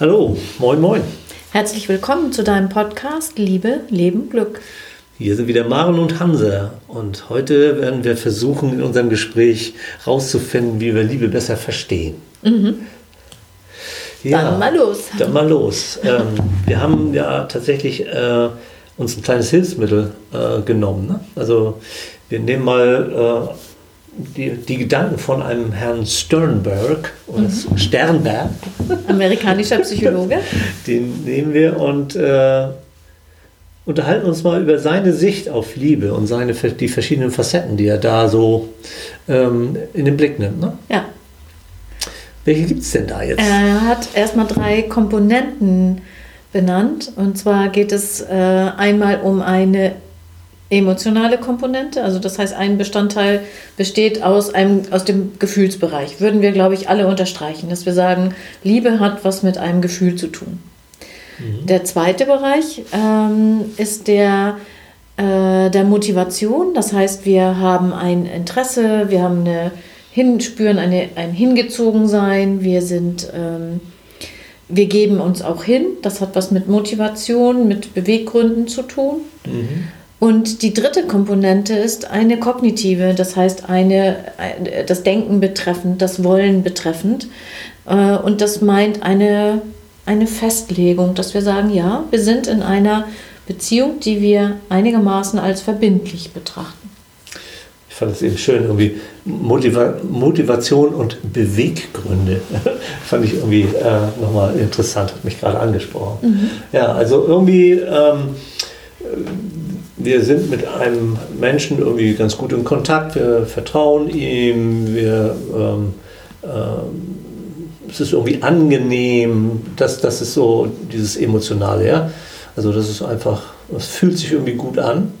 Hallo, moin, moin. Herzlich willkommen zu deinem Podcast Liebe, Leben, Glück. Hier sind wieder Maren und Hanse und heute werden wir versuchen, in unserem Gespräch herauszufinden, wie wir Liebe besser verstehen. Mhm. Ja, dann mal los. Dann mal los. Ähm, wir haben ja tatsächlich äh, uns ein kleines Hilfsmittel äh, genommen. Ne? Also wir nehmen mal äh, die, die Gedanken von einem Herrn Sternberg oder mhm. Sternberg. Amerikanischer Psychologe. Den nehmen wir und äh, unterhalten uns mal über seine Sicht auf Liebe und seine, die verschiedenen Facetten, die er da so ähm, in den Blick nimmt. Ne? Ja. Welche gibt es denn da jetzt? Er hat erstmal drei Komponenten benannt. Und zwar geht es äh, einmal um eine emotionale Komponente. Also das heißt, ein Bestandteil besteht aus, einem, aus dem Gefühlsbereich. Würden wir, glaube ich, alle unterstreichen, dass wir sagen, Liebe hat was mit einem Gefühl zu tun. Mhm. Der zweite Bereich ähm, ist der äh, der Motivation. Das heißt, wir haben ein Interesse, wir haben eine hin, spüren eine, ein Hingezogensein, wir sind, ähm, wir geben uns auch hin. Das hat was mit Motivation, mit Beweggründen zu tun. Mhm. Und die dritte Komponente ist eine kognitive, das heißt eine, das Denken betreffend, das Wollen betreffend. Äh, und das meint eine, eine Festlegung, dass wir sagen, ja, wir sind in einer Beziehung, die wir einigermaßen als verbindlich betrachten. Ich fand es eben schön, irgendwie Motiva Motivation und Beweggründe fand ich irgendwie äh, nochmal interessant, hat mich gerade angesprochen. Mhm. Ja, also irgendwie ähm, wir sind mit einem Menschen irgendwie ganz gut in Kontakt, wir vertrauen ihm, wir, ähm, äh, es ist irgendwie angenehm, das, das ist so dieses Emotionale, ja. Also das ist einfach, es fühlt sich irgendwie gut an.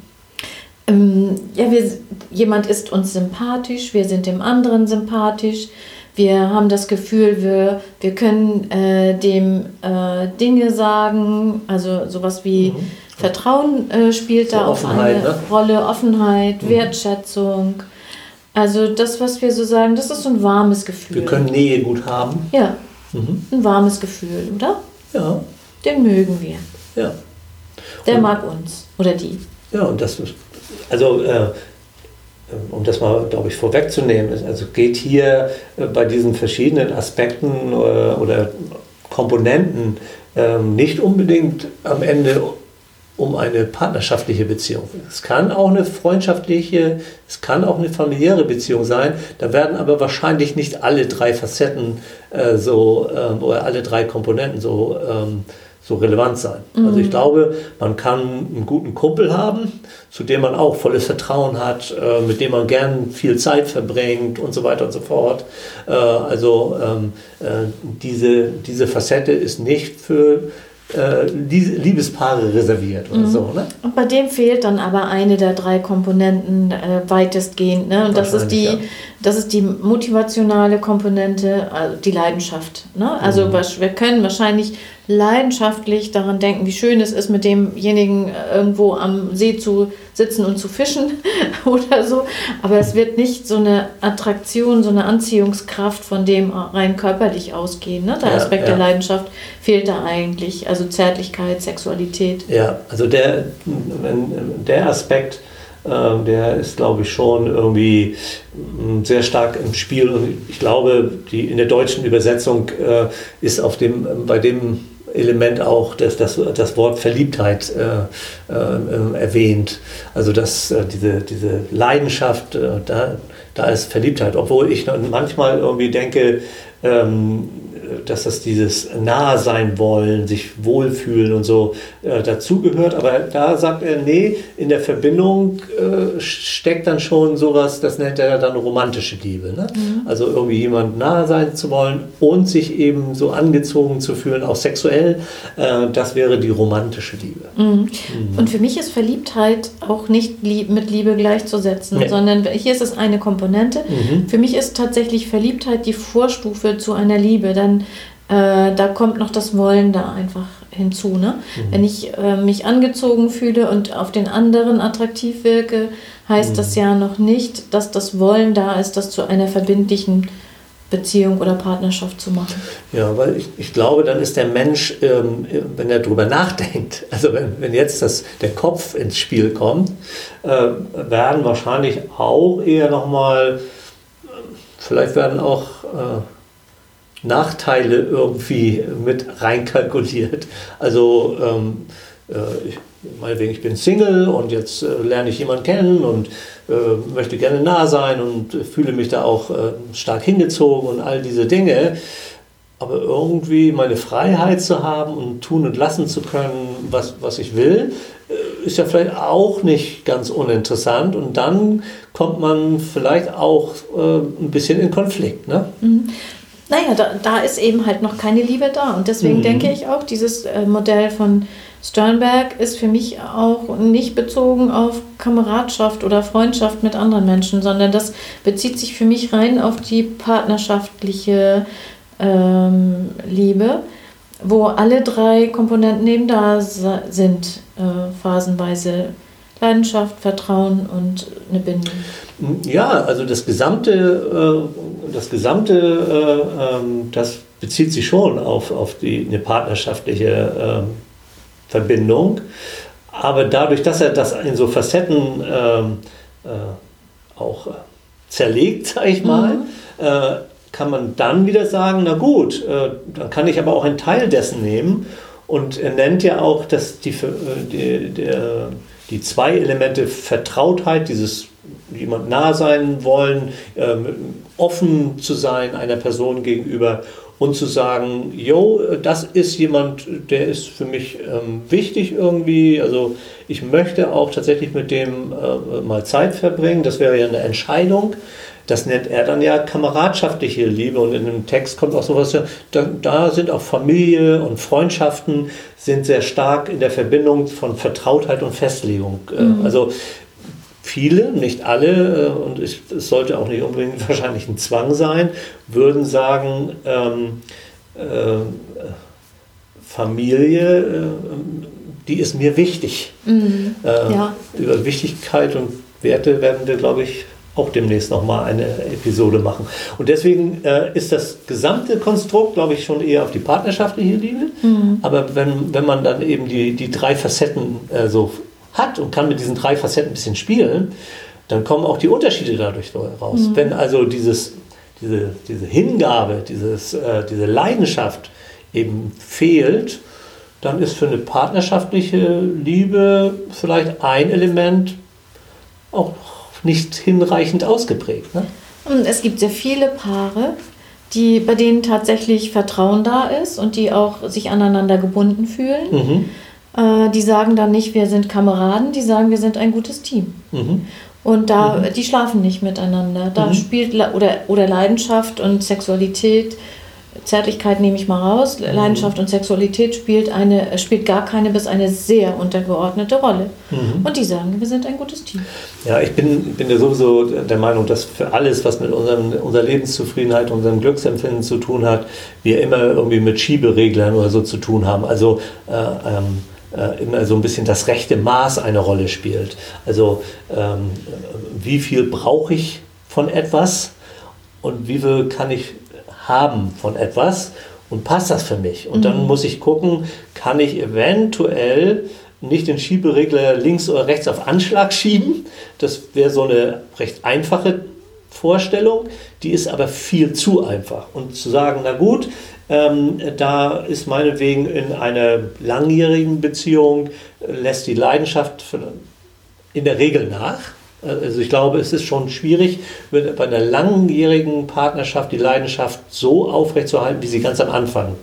Ähm, ja, wir, jemand ist uns sympathisch, wir sind dem anderen sympathisch. Wir haben das Gefühl, wir, wir können äh, dem äh, Dinge sagen, also sowas wie, mhm Vertrauen äh, spielt so da auch eine ne? Rolle, Offenheit, mhm. Wertschätzung. Also das, was wir so sagen, das ist so ein warmes Gefühl. Wir können Nähe gut haben. Ja, mhm. ein warmes Gefühl, oder? Ja. Den mögen wir. Ja. Der und, mag uns oder die. Ja, und das ist, also äh, um das mal, glaube ich, vorwegzunehmen, also geht hier äh, bei diesen verschiedenen Aspekten äh, oder Komponenten ähm, nicht unbedingt am Ende um eine partnerschaftliche Beziehung. Es kann auch eine freundschaftliche, es kann auch eine familiäre Beziehung sein. Da werden aber wahrscheinlich nicht alle drei Facetten äh, so ähm, oder alle drei Komponenten so, ähm, so relevant sein. Mhm. Also ich glaube, man kann einen guten Kumpel haben, zu dem man auch volles Vertrauen hat, äh, mit dem man gern viel Zeit verbringt und so weiter und so fort. Äh, also ähm, äh, diese, diese Facette ist nicht für äh, Liebespaare reserviert oder mhm. so. Ne? Und bei dem fehlt dann aber eine der drei Komponenten äh, weitestgehend. Ne? Und das ist, die, ja. das ist die motivationale Komponente, also die Leidenschaft. Ne? Also mhm. wir können wahrscheinlich leidenschaftlich daran denken, wie schön es ist, mit demjenigen äh, irgendwo am See zu sitzen und zu fischen oder so. Aber es wird nicht so eine Attraktion, so eine Anziehungskraft von dem rein körperlich ausgehen. Ne? Der ja, Aspekt ja. der Leidenschaft fehlt da eigentlich. Also Zärtlichkeit, Sexualität. Ja, also der, der Aspekt, äh, der ist, glaube ich, schon irgendwie mm, sehr stark im Spiel. Und ich glaube, die, in der deutschen Übersetzung äh, ist auf dem, bei dem Element auch das, das, das Wort Verliebtheit äh, äh, erwähnt. Also dass äh, diese, diese Leidenschaft, äh, da, da ist Verliebtheit. Obwohl ich manchmal irgendwie denke, ähm, dass das dieses Nahe sein wollen, sich wohlfühlen und so äh, dazugehört. Aber da sagt er, nee, in der Verbindung äh, steckt dann schon sowas, das nennt er dann romantische Liebe. Ne? Mhm. Also irgendwie jemand nahe sein zu wollen und sich eben so angezogen zu fühlen, auch sexuell, äh, das wäre die romantische Liebe. Mhm. Mhm. Und für mich ist Verliebtheit auch nicht lieb, mit Liebe gleichzusetzen, nee. sondern hier ist es eine Komponente. Mhm. Für mich ist tatsächlich Verliebtheit die Vorstufe zu einer Liebe. Dann äh, da kommt noch das Wollen da einfach hinzu. Ne? Mhm. Wenn ich äh, mich angezogen fühle und auf den anderen attraktiv wirke, heißt mhm. das ja noch nicht, dass das Wollen da ist, das zu einer verbindlichen Beziehung oder Partnerschaft zu machen. Ja, weil ich, ich glaube, dann ist der Mensch, ähm, wenn er darüber nachdenkt, also wenn, wenn jetzt das, der Kopf ins Spiel kommt, äh, werden wahrscheinlich auch eher nochmal, vielleicht werden auch äh, Nachteile irgendwie mit reinkalkuliert. Also ähm, äh, ich, meinetwegen, ich bin Single und jetzt äh, lerne ich jemanden kennen und äh, möchte gerne nah sein und fühle mich da auch äh, stark hingezogen und all diese Dinge. Aber irgendwie meine Freiheit zu haben und tun und lassen zu können, was, was ich will, äh, ist ja vielleicht auch nicht ganz uninteressant. Und dann kommt man vielleicht auch äh, ein bisschen in Konflikt. Ne? Naja, da, da ist eben halt noch keine Liebe da. Und deswegen mhm. denke ich auch, dieses Modell von Sternberg ist für mich auch nicht bezogen auf Kameradschaft oder Freundschaft mit anderen Menschen, sondern das bezieht sich für mich rein auf die partnerschaftliche ähm, Liebe, wo alle drei Komponenten eben da sind, äh, phasenweise Leidenschaft, Vertrauen und eine Bindung. Ja, also das gesamte, äh, das gesamte, äh, ähm, das bezieht sich schon auf, auf die, eine partnerschaftliche ähm, Verbindung. Aber dadurch, dass er das in so Facetten ähm, äh, auch zerlegt, sag ich mal, mhm. kann man dann wieder sagen, na gut, dann kann ich aber auch einen Teil dessen nehmen. Und er nennt ja auch, dass die, die, die, die zwei Elemente Vertrautheit, dieses jemand nah sein wollen, ähm, offen zu sein einer Person gegenüber und zu sagen, yo, das ist jemand, der ist für mich ähm, wichtig irgendwie. Also ich möchte auch tatsächlich mit dem äh, mal Zeit verbringen. Das wäre ja eine Entscheidung. Das nennt er dann ja kameradschaftliche Liebe und in dem Text kommt auch sowas, da, da sind auch Familie und Freundschaften sind sehr stark in der Verbindung von Vertrautheit und Festlegung. Äh, mhm. Also viele, nicht alle, äh, und es sollte auch nicht unbedingt wahrscheinlich ein Zwang sein, würden sagen, ähm, äh, Familie, äh, die ist mir wichtig. Mhm, äh, ja. Über Wichtigkeit und Werte werden wir, glaube ich, auch demnächst nochmal eine Episode machen. Und deswegen äh, ist das gesamte Konstrukt, glaube ich, schon eher auf die partnerschaftliche Liebe. Mhm. Aber wenn, wenn man dann eben die, die drei Facetten äh, so hat und kann mit diesen drei Facetten ein bisschen spielen, dann kommen auch die Unterschiede dadurch raus. Mhm. Wenn also dieses, diese, diese Hingabe, dieses, äh, diese Leidenschaft eben fehlt, dann ist für eine partnerschaftliche Liebe vielleicht ein Element auch nicht hinreichend ausgeprägt. Ne? Und es gibt sehr viele Paare, die, bei denen tatsächlich Vertrauen da ist und die auch sich aneinander gebunden fühlen. Mhm. Äh, die sagen dann nicht, wir sind Kameraden, die sagen, wir sind ein gutes Team. Mhm. Und da, mhm. die schlafen nicht miteinander. Da mhm. spielt oder, oder Leidenschaft und Sexualität, Zärtlichkeit nehme ich mal raus, mhm. Leidenschaft und Sexualität spielt, eine, spielt gar keine bis eine sehr untergeordnete Rolle. Mhm. Und die sagen, wir sind ein gutes Team. Ja, ich bin, bin ja sowieso der Meinung, dass für alles, was mit unserem, unserer Lebenszufriedenheit, unserem Glücksempfinden zu tun hat, wir immer irgendwie mit Schiebereglern oder so zu tun haben. Also äh, ähm, äh, immer so ein bisschen das rechte Maß eine Rolle spielt. Also ähm, wie viel brauche ich von etwas und wie viel kann ich haben von etwas und passt das für mich? Und mhm. dann muss ich gucken, kann ich eventuell nicht den Schieberegler links oder rechts auf Anschlag schieben. Das wäre so eine recht einfache Vorstellung, die ist aber viel zu einfach. Und zu sagen, na gut, ähm, da ist meinetwegen in einer langjährigen Beziehung, äh, lässt die Leidenschaft in der Regel nach. Also ich glaube, es ist schon schwierig, bei einer langjährigen Partnerschaft die Leidenschaft so aufrechtzuerhalten, wie sie ganz am Anfang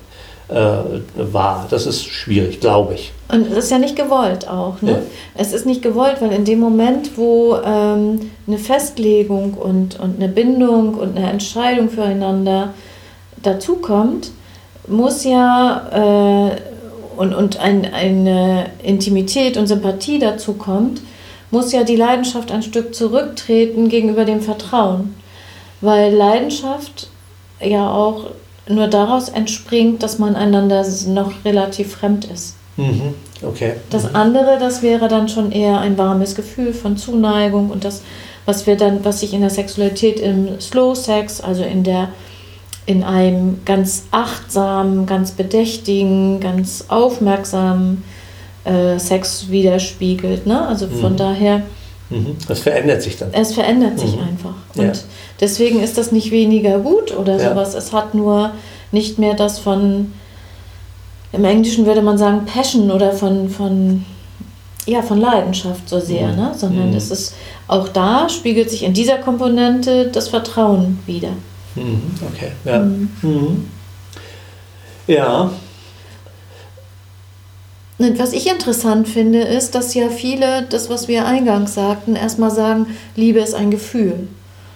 äh, war. Das ist schwierig, glaube ich. Und es ist ja nicht gewollt auch. Ne? Ja. Es ist nicht gewollt, weil in dem Moment, wo ähm, eine Festlegung und, und eine Bindung und eine Entscheidung füreinander dazukommt, muss ja äh, und, und ein, eine Intimität und Sympathie dazu kommt, muss ja die Leidenschaft ein Stück zurücktreten gegenüber dem Vertrauen. Weil Leidenschaft ja auch nur daraus entspringt, dass man einander noch relativ fremd ist. Mhm. Okay. Das mhm. andere, das wäre dann schon eher ein warmes Gefühl von Zuneigung und das, was wir dann, was sich in der Sexualität im Slow Sex, also in der in einem ganz achtsamen, ganz bedächtigen, ganz aufmerksamen äh, Sex widerspiegelt. Ne? Also von Mhm. daher, Mhm. Das verändert sich dann. es verändert sich Mhm. einfach. Und Ja. deswegen ist das nicht weniger gut oder Ja. sowas. Es hat nur nicht mehr das von, im Englischen würde man sagen, Passion oder von, von, ja, von Leidenschaft so sehr, Mhm. ne? sondern Mhm. es ist auch da spiegelt sich in dieser Komponente das Vertrauen wieder. Mhm. Okay, ja. Ja, Was ich interessant finde, ist, dass ja viele, das was wir eingangs sagten, erstmal sagen, Liebe ist ein Gefühl.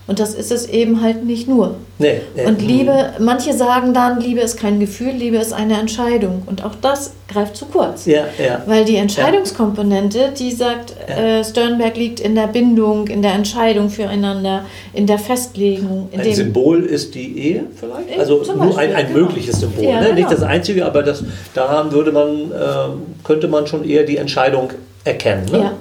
Und das ist es eben halt nicht nur. nee. nee. Und Mhm. Liebe, manche sagen dann, Liebe ist kein Gefühl, Liebe ist eine Entscheidung. Und auch das greift zu kurz. Ja, ja. Weil die Entscheidungskomponente, die sagt, Ja. äh, Sternberg liegt in der Bindung, in der Entscheidung füreinander, in der Festlegung. In Ein Symbol ist die Ehe vielleicht? Äh, Also zum nur ein, Beispiel, ein genau. mögliches Symbol. Ja, ne? Nicht genau. das einzige, aber das, daran würde man, ähm, könnte man schon eher die Entscheidung erkennen. Ne? Ja.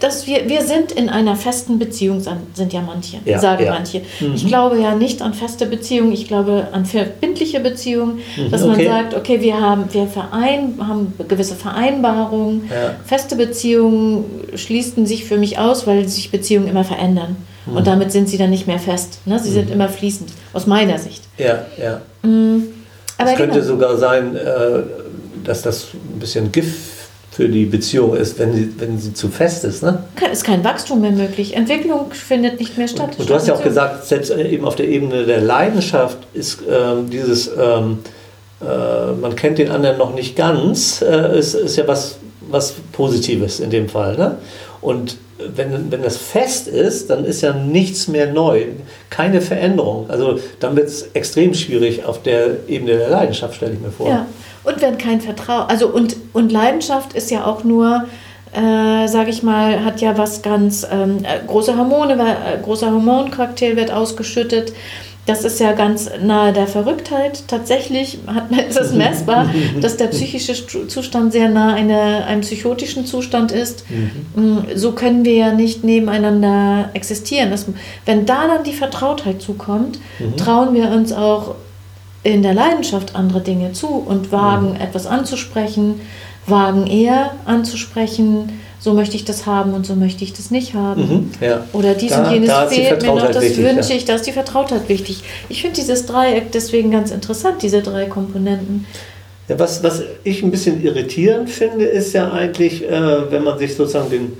Dass wir, wir sind in einer festen Beziehung, sind ja manche, Ja, sagen ja. manche. Mhm. Ich glaube ja nicht an feste Beziehungen, ich glaube an verbindliche Beziehungen, Mhm, dass man okay. sagt, okay, wir haben, wir verein, haben gewisse Vereinbarungen, Ja. feste Beziehungen schließen sich für mich aus, weil sich Beziehungen immer verändern. Mhm. Und damit sind sie dann nicht mehr fest. Ne? Sie sind immer fließend, aus meiner Sicht. Ja, ja. Mhm. Es könnte genau. sogar sein, äh, dass das ein bisschen Gift für die Beziehung ist, wenn sie, wenn sie zu fest ist. Ne? Ist kein Wachstum mehr möglich. Entwicklung findet nicht mehr statt. Und du hast ja auch gesagt, selbst eben auf der Ebene der Leidenschaft ist ähm, dieses, ähm, äh, man kennt den anderen noch nicht ganz, äh, ist, ist ja was, was Positives in dem Fall. Ne? Und wenn, wenn das fest ist, dann ist ja nichts mehr neu, keine Veränderung. Also dann wird es extrem schwierig auf der Ebene der Leidenschaft, stelle ich mir vor. Ja, und wenn kein Vertrauen, also und, und Leidenschaft ist ja auch nur, äh, sage ich mal, hat ja was ganz, ähm, äh, große Hormone, weil, äh, großer Hormoncocktail wird ausgeschüttet. Das ist ja ganz nahe der Verrücktheit. Tatsächlich hat, ist es messbar, dass der psychische Zustand sehr nah eine, einem psychotischen Zustand ist. Mm, So können wir ja nicht nebeneinander existieren. Das, wenn da dann die Vertrautheit zukommt, trauen wir uns auch in der Leidenschaft andere Dinge zu und wagen etwas anzusprechen, wagen eher anzusprechen, so möchte ich das haben und so möchte ich das nicht haben. Mhm, ja. Oder dies Da- und jenes fehlt mir noch, das wichtig, wünsche ja. ich, da ist die Vertrautheit wichtig. Ich finde dieses Dreieck deswegen ganz interessant, diese drei Komponenten. Ja, was, was ich ein bisschen irritierend finde, ist ja eigentlich, äh, wenn man sich sozusagen den,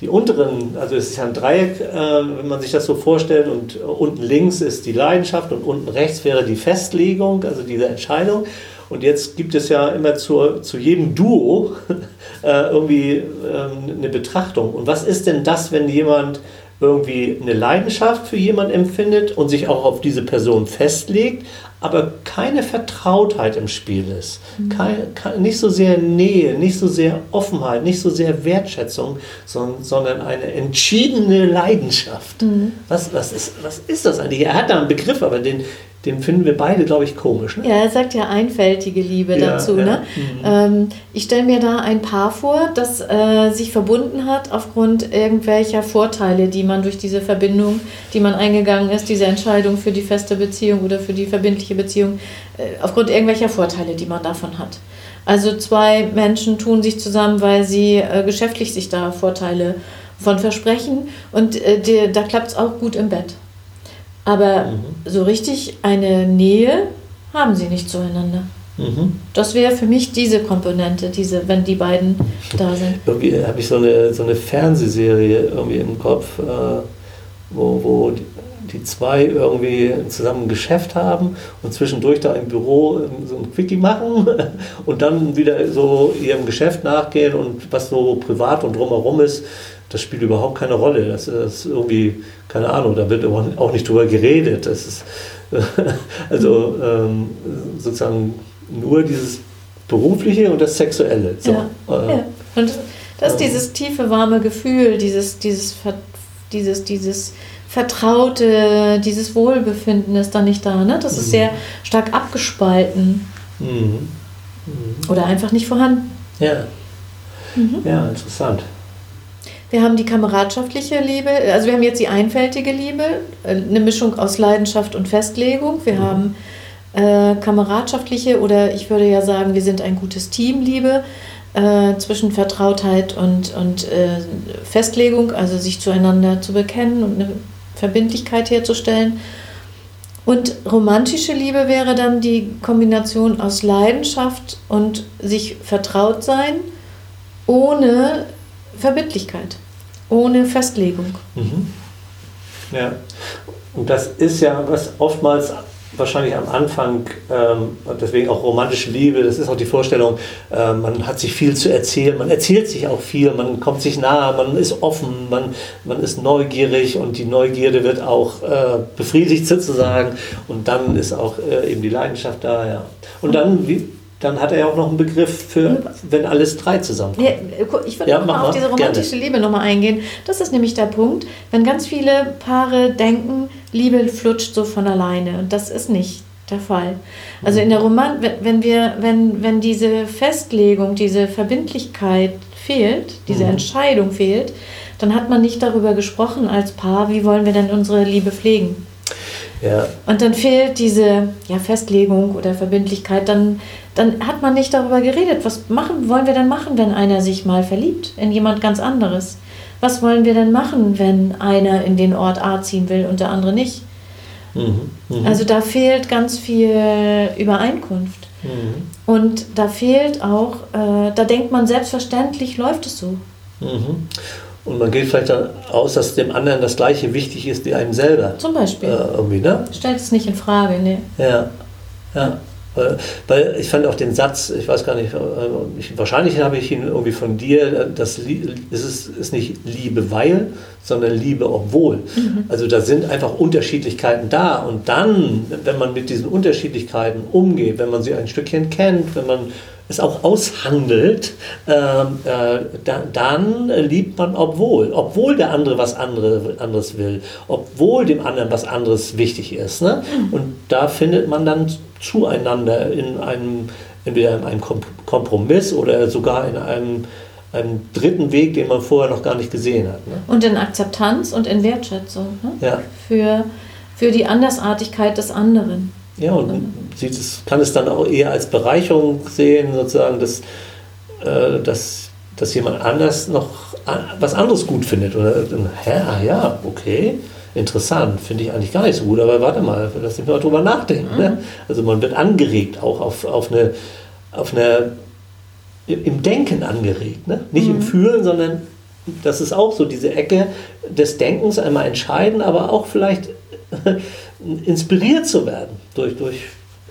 die unteren, also es ist ja ein Dreieck, äh, wenn man sich das so vorstellt und äh, unten links ist die Leidenschaft und unten rechts wäre die Festlegung, also diese Entscheidung. Und jetzt gibt es ja immer zu, zu jedem Duo äh, irgendwie ähm, eine Betrachtung. Und was ist denn das, wenn jemand irgendwie eine Leidenschaft für jemanden empfindet und sich auch auf diese Person festlegt, aber keine Vertrautheit im Spiel ist. Kein, kein, nicht so sehr Nähe, nicht so sehr Offenheit, nicht so sehr Wertschätzung, sondern, sondern eine entschiedene Leidenschaft. Was, was, ist, was ist das eigentlich? Er hat da einen Begriff, aber den, den finden wir beide, glaube ich, komisch. Ne? Ja, er sagt ja einfältige Liebe Ja, dazu. ja. Ne? Ähm, ich stelle mir da ein Paar vor, das äh, sich verbunden hat aufgrund irgendwelcher Vorteile, die man durch diese Verbindung, die man eingegangen ist, diese Entscheidung für die feste Beziehung oder für die verbindliche Beziehung, äh, aufgrund irgendwelcher Vorteile, die man davon hat. Also zwei Menschen tun sich zusammen, weil sie äh, geschäftlich sich da Vorteile von versprechen und äh, die, da klappt es auch gut im Bett. Aber so richtig eine Nähe haben sie nicht zueinander. Mhm. Das wäre für mich diese Komponente, diese, wenn die beiden da sind. Irgendwie habe ich so eine, so eine Fernsehserie irgendwie im Kopf, äh, wo, wo die, die zwei irgendwie zusammen ein Geschäft haben und zwischendurch da im Büro ähm, so ein Quickie machen und dann wieder so ihrem Geschäft nachgehen und was so privat und drumherum ist, das spielt überhaupt keine Rolle. Das ist irgendwie, keine Ahnung, da wird auch nicht drüber geredet. Das ist also ähm, sozusagen nur dieses Berufliche und das Sexuelle. So. Ja, Äh, ja. Und das ist dieses tiefe, warme Gefühl, dieses, dieses, dieses, dieses Vertraute, dieses Wohlbefinden ist da nicht da. Ne? Das ist sehr stark abgespalten Mhm. oder einfach nicht vorhanden. Ja. Mhm. ja, interessant. Wir haben die kameradschaftliche Liebe, also wir haben jetzt die einfältige Liebe, äh, eine Mischung aus Leidenschaft und Festlegung. Wir mhm. haben äh, kameradschaftliche oder ich würde ja sagen, wir sind ein gutes Team Liebe äh, zwischen Vertrautheit und, und äh, Festlegung, also sich zueinander zu bekennen und eine Verbindlichkeit herzustellen. Und romantische Liebe wäre dann die Kombination aus Leidenschaft und sich vertraut sein, ohne Verbindlichkeit, ohne Festlegung. Mhm. Ja, und das ist ja was oftmals wahrscheinlich am Anfang, ähm, deswegen auch romantische Liebe, das ist auch die Vorstellung, äh, man hat sich viel zu erzählen, man erzählt sich auch viel, man kommt sich nahe, man ist offen, man, man ist neugierig und die Neugierde wird auch äh, befriedigt sozusagen und dann ist auch äh, eben die Leidenschaft da. Ja. Und dann, wie, dann hat er ja auch noch einen Begriff für, wenn alles drei zusammenkommen. Ja, ich würde ja, mal auf diese romantische gerne. Liebe nochmal eingehen. Das ist nämlich der Punkt, wenn ganz viele Paare denken, Liebe flutscht so von alleine. Und das ist nicht der Fall. Also in der Roman, wenn wir, wenn, wenn diese Festlegung, diese Verbindlichkeit fehlt, diese mhm. Entscheidung fehlt, dann hat man nicht darüber gesprochen als Paar, wie wollen wir denn unsere Liebe pflegen. Ja. Und dann fehlt diese ja, Festlegung oder Verbindlichkeit, dann, dann hat man nicht darüber geredet. Was machen, wollen wir denn machen, wenn einer sich mal verliebt in jemand ganz anderes? Was wollen wir denn machen, wenn einer in den Ort A ziehen will und der andere nicht? Mhm. Mhm. Also da fehlt ganz viel Übereinkunft. Mhm. Und da fehlt auch, äh, da denkt man selbstverständlich, läuft es so. Mhm. Und man geht vielleicht aus, dass dem anderen das Gleiche wichtig ist wie einem selber. Zum Beispiel. Äh, irgendwie, ne? Stellt es nicht in Frage, ne? Ja. ja. Weil, ich fand auch den Satz, ich weiß gar nicht, ich, wahrscheinlich habe ich ihn irgendwie von dir, das ist, ist nicht Liebe weil, sondern Liebe obwohl. Mhm. Also da sind einfach Unterschiedlichkeiten da. Und dann, wenn man mit diesen Unterschiedlichkeiten umgeht, wenn man sie ein Stückchen kennt, wenn man es auch aushandelt, ähm, äh, da, dann liebt man obwohl, obwohl der andere was andere, anderes will, obwohl dem anderen was anderes wichtig ist. Ne? Mhm. Und da findet man dann zueinander in einem, entweder in einem Kompromiss oder sogar in einem, einem dritten Weg, den man vorher noch gar nicht gesehen hat. Ne? Und in Akzeptanz und in Wertschätzung ne? ja. für, für die Andersartigkeit des anderen. Ja, und sieht es, kann es dann auch eher als Bereicherung sehen, sozusagen, dass, äh, dass, dass jemand anders noch was anderes gut findet. Oder, hä, ah ja, okay, interessant, finde ich eigentlich gar nicht so gut, aber warte mal, lass mich mal drüber nachdenken. Ne? Mhm. Also man wird angeregt auch auf, auf eine, auf eine im Denken angeregt, ne? nicht mhm. im Fühlen, sondern das ist auch so diese Ecke des Denkens einmal entscheiden, aber auch vielleicht inspiriert zu werden durch, durch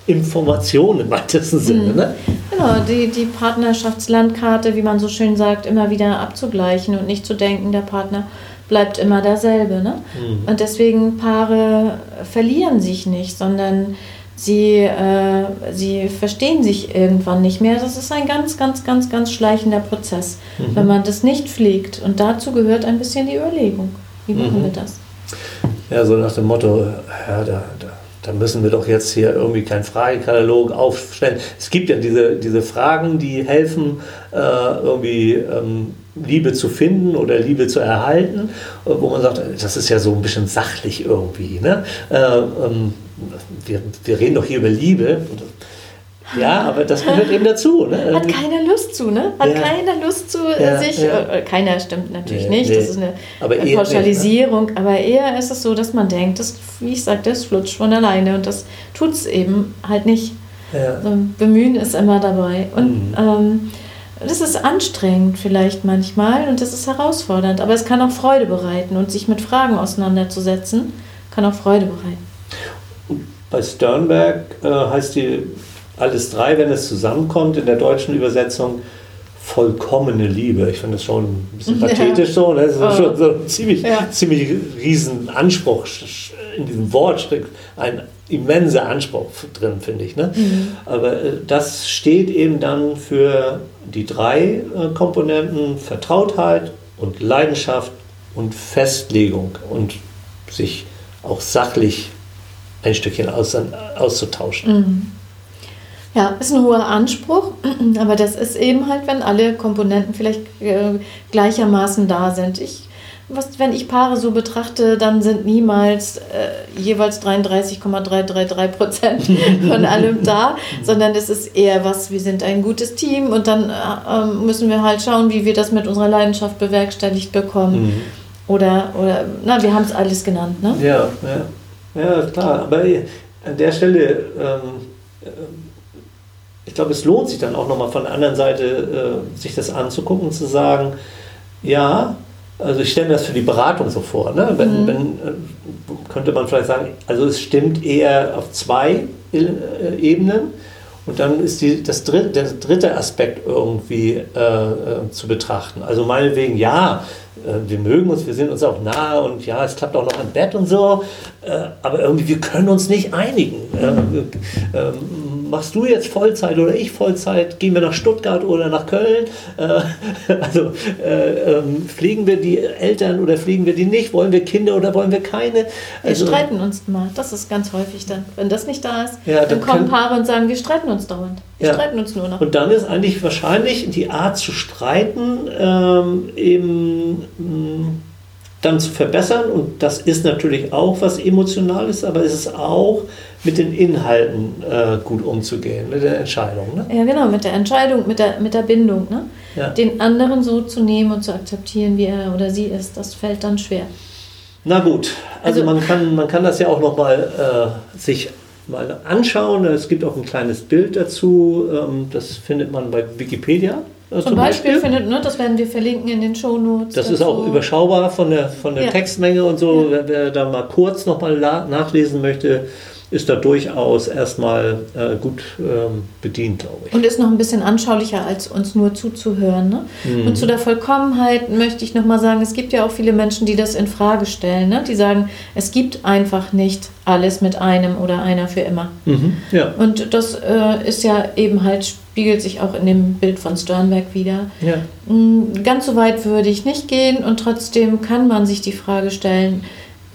Informationen im weitesten Sinne. Mhm. Ne? Genau, die, die Partnerschaftslandkarte, wie man so schön sagt, immer wieder abzugleichen und nicht zu denken, der Partner bleibt immer derselbe. Ne? Mhm. Und deswegen Paare verlieren sich nicht, sondern sie, äh, sie verstehen sich irgendwann nicht mehr. Das ist ein ganz, ganz, ganz, ganz schleichender Prozess, mhm. wenn man das nicht pflegt. Und dazu gehört ein bisschen die Überlegung. Wie machen mhm. wir das? Ja, so nach dem Motto, ja, da, da, müssen wir doch jetzt hier irgendwie keinen Fragekatalog aufstellen. Es gibt ja diese, diese Fragen, die helfen, äh, irgendwie ähm, Liebe zu finden oder Liebe zu erhalten, äh, wo man sagt, das ist ja so ein bisschen sachlich irgendwie. Ne? Äh, ähm, wir, wir reden doch hier über Liebe. Ja, aber das gehört eben dazu. Ne? Hat keiner Lust zu, ne? Hat ja. keiner Lust zu äh, ja, sich. Ja. Äh, keiner stimmt natürlich nee, nicht. Nee. Das ist eine aber Pauschalisierung. Nicht, ne? Aber eher ist es so, dass man denkt, das, wie ich sagte, das flutscht von alleine und das tut es eben halt nicht. Also Bemühen ist immer dabei. Und mhm. ähm, das ist anstrengend vielleicht manchmal und das ist herausfordernd, aber es kann auch Freude bereiten und sich mit Fragen auseinanderzusetzen, kann auch Freude bereiten. Bei Sternberg äh, heißt die alles drei, wenn es zusammenkommt, in der deutschen Übersetzung vollkommene Liebe. Ich finde das schon ein bisschen pathetisch so. Ne? Das ist oh. schon so ein ziemlich, ja. ziemlich riesen Anspruch in diesem Wort steckt ein immenser Anspruch drin, finde ich. Ne? Mhm. Aber äh, das steht eben dann für die drei äh, Komponenten Vertrautheit und Leidenschaft und Festlegung und sich auch sachlich ein Stückchen aus, auszutauschen. Mhm. Ja, ist ein hoher Anspruch, aber das ist eben halt, wenn alle Komponenten vielleicht äh, gleichermaßen da sind. Ich, was, wenn ich Paare so betrachte, dann sind niemals äh, jeweils 33,333 Prozent von allem da, sondern es ist eher was, wir sind ein gutes Team und dann äh, müssen wir halt schauen, wie wir das mit unserer Leidenschaft bewerkstelligt bekommen. Mhm. Oder, oder, na, wir haben es alles genannt, ne? Ja, ja, ja, klar. Aber an der Stelle, ähm, äh, ich glaube, es lohnt sich dann auch nochmal von der anderen Seite, äh, sich das anzugucken und zu sagen, ja, also ich stelle mir das für die Beratung so vor. Ne? Wenn, mhm. wenn, äh, könnte man vielleicht sagen, also es stimmt eher auf zwei äh, Ebenen. Und dann ist die, das dritte, der dritte Aspekt irgendwie äh, äh, zu betrachten. Also meinetwegen, ja, wir mögen uns, wir sind uns auch nahe und ja, es klappt auch noch im Bett und so, äh, aber irgendwie, wir können uns nicht einigen. Äh, machst du jetzt Vollzeit oder ich Vollzeit? Gehen wir nach Stuttgart oder nach Köln? also ähm, fliegen wir die Eltern oder fliegen wir die nicht? Wollen wir Kinder oder wollen wir keine? Also, wir streiten uns mal, das ist ganz häufig dann. Wenn das nicht da ist, ja, dann, dann kommen Paare und sagen, wir streiten uns dauernd. Wir ja. streiten uns nur noch. Und dann ist eigentlich wahrscheinlich die Art zu streiten ähm, eben Mm, dann zu verbessern. Und das ist natürlich auch was Emotionales, aber es ist auch mit den Inhalten äh, gut umzugehen, mit der Entscheidung. Ne? Ja, genau, mit der Entscheidung, mit der, mit der Bindung. Ne? Ja. Den anderen so zu nehmen und zu akzeptieren, wie er oder sie ist, das fällt dann schwer. Na gut, also, also man, kann, man kann das ja auch nochmal äh, sich mal anschauen. Es gibt auch ein kleines Bild dazu, ähm, das findet man bei Wikipedia. Zum, zum Beispiel, Beispiel, findet, ne, das werden wir verlinken in den Shownotes. Das dazu. ist auch überschaubar von der, von der ja. Textmenge und so. Ja. Wer, wer, da mal kurz nochmal nachlesen möchte, ist da durchaus erstmal äh, gut ähm, bedient, glaube ich. Und ist noch ein bisschen anschaulicher, als uns nur zuzuhören. Ne? Mhm. Und zu der Vollkommenheit möchte ich nochmal sagen, es gibt ja auch viele Menschen, die das in Frage stellen. Ne? Die sagen, es gibt einfach nicht alles mit einem oder einer für immer. Mhm. Ja. Und das äh, ist ja eben halt, spiegelt sich auch in dem Bild von Sternberg wieder. Ja. Mm, ganz so weit würde ich nicht gehen und trotzdem kann man sich die Frage stellen,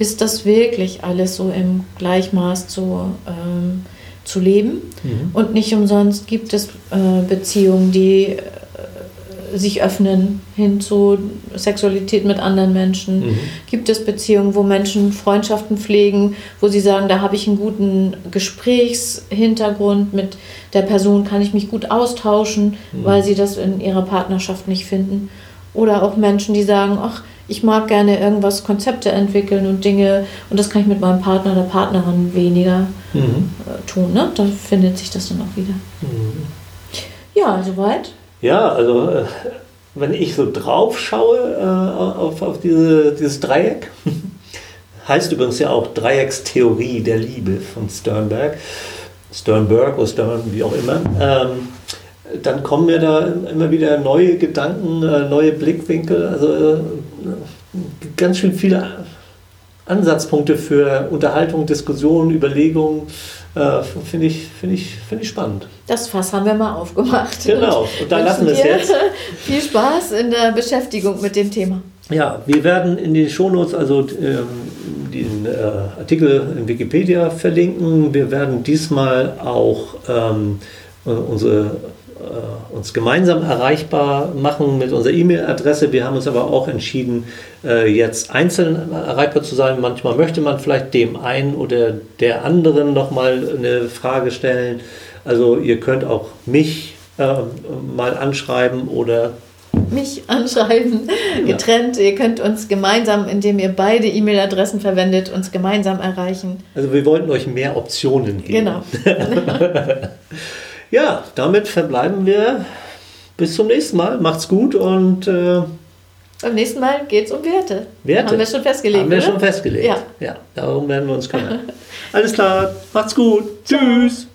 ist das wirklich alles so im Gleichmaß zu, ähm, zu leben. Mhm. Und nicht umsonst gibt es äh, Beziehungen, die äh, sich öffnen hin zu Sexualität mit anderen Menschen. Mhm. Gibt es Beziehungen, wo Menschen Freundschaften pflegen, wo sie sagen, da habe ich einen guten Gesprächshintergrund, mit der Person kann ich mich gut austauschen, mhm. weil sie das in ihrer Partnerschaft nicht finden. Oder auch Menschen, die sagen, ach, ich mag gerne irgendwas, Konzepte entwickeln und Dinge und das kann ich mit meinem Partner oder Partnerin weniger mhm. äh, tun. Ne? Da findet sich das dann auch wieder. Mhm. Ja, soweit. Ja, also äh, wenn ich so drauf schaue äh, auf, auf diese, dieses Dreieck, heißt übrigens ja auch Dreieckstheorie der Liebe von Sternberg, Sternberg oder Stern, wie auch immer. Ähm, dann kommen mir da immer wieder neue Gedanken, neue Blickwinkel, also ganz schön viele Ansatzpunkte für Unterhaltung, Diskussion, Überlegung. Äh, Finde ich, find ich, find ich spannend. Das Fass haben wir mal aufgemacht. Genau, und da lassen wir es jetzt. Viel Spaß in der Beschäftigung mit dem Thema. Ja, wir werden in die Shownotes also ähm, den äh, Artikel in Wikipedia verlinken. Wir werden diesmal auch ähm, unsere äh, uns gemeinsam erreichbar machen mit unserer E-Mail-Adresse. Wir haben uns aber auch entschieden, äh, jetzt einzeln erreichbar zu sein. Manchmal möchte man vielleicht dem einen oder der anderen nochmal eine Frage stellen. Also ihr könnt auch mich äh, mal anschreiben oder mich anschreiben, getrennt. Ja. Ihr könnt uns gemeinsam, indem ihr beide E-Mail-Adressen verwendet, uns gemeinsam erreichen. Also wir wollten euch mehr Optionen geben. Genau. Ja, damit verbleiben wir. Bis zum nächsten Mal. Macht's gut und. Äh, beim nächsten Mal geht es um Werte. Werte. Haben wir schon festgelegt. Haben wir oder? schon festgelegt. Ja. ja. Darum werden wir uns kümmern. Alles klar. Macht's gut. Tschüss.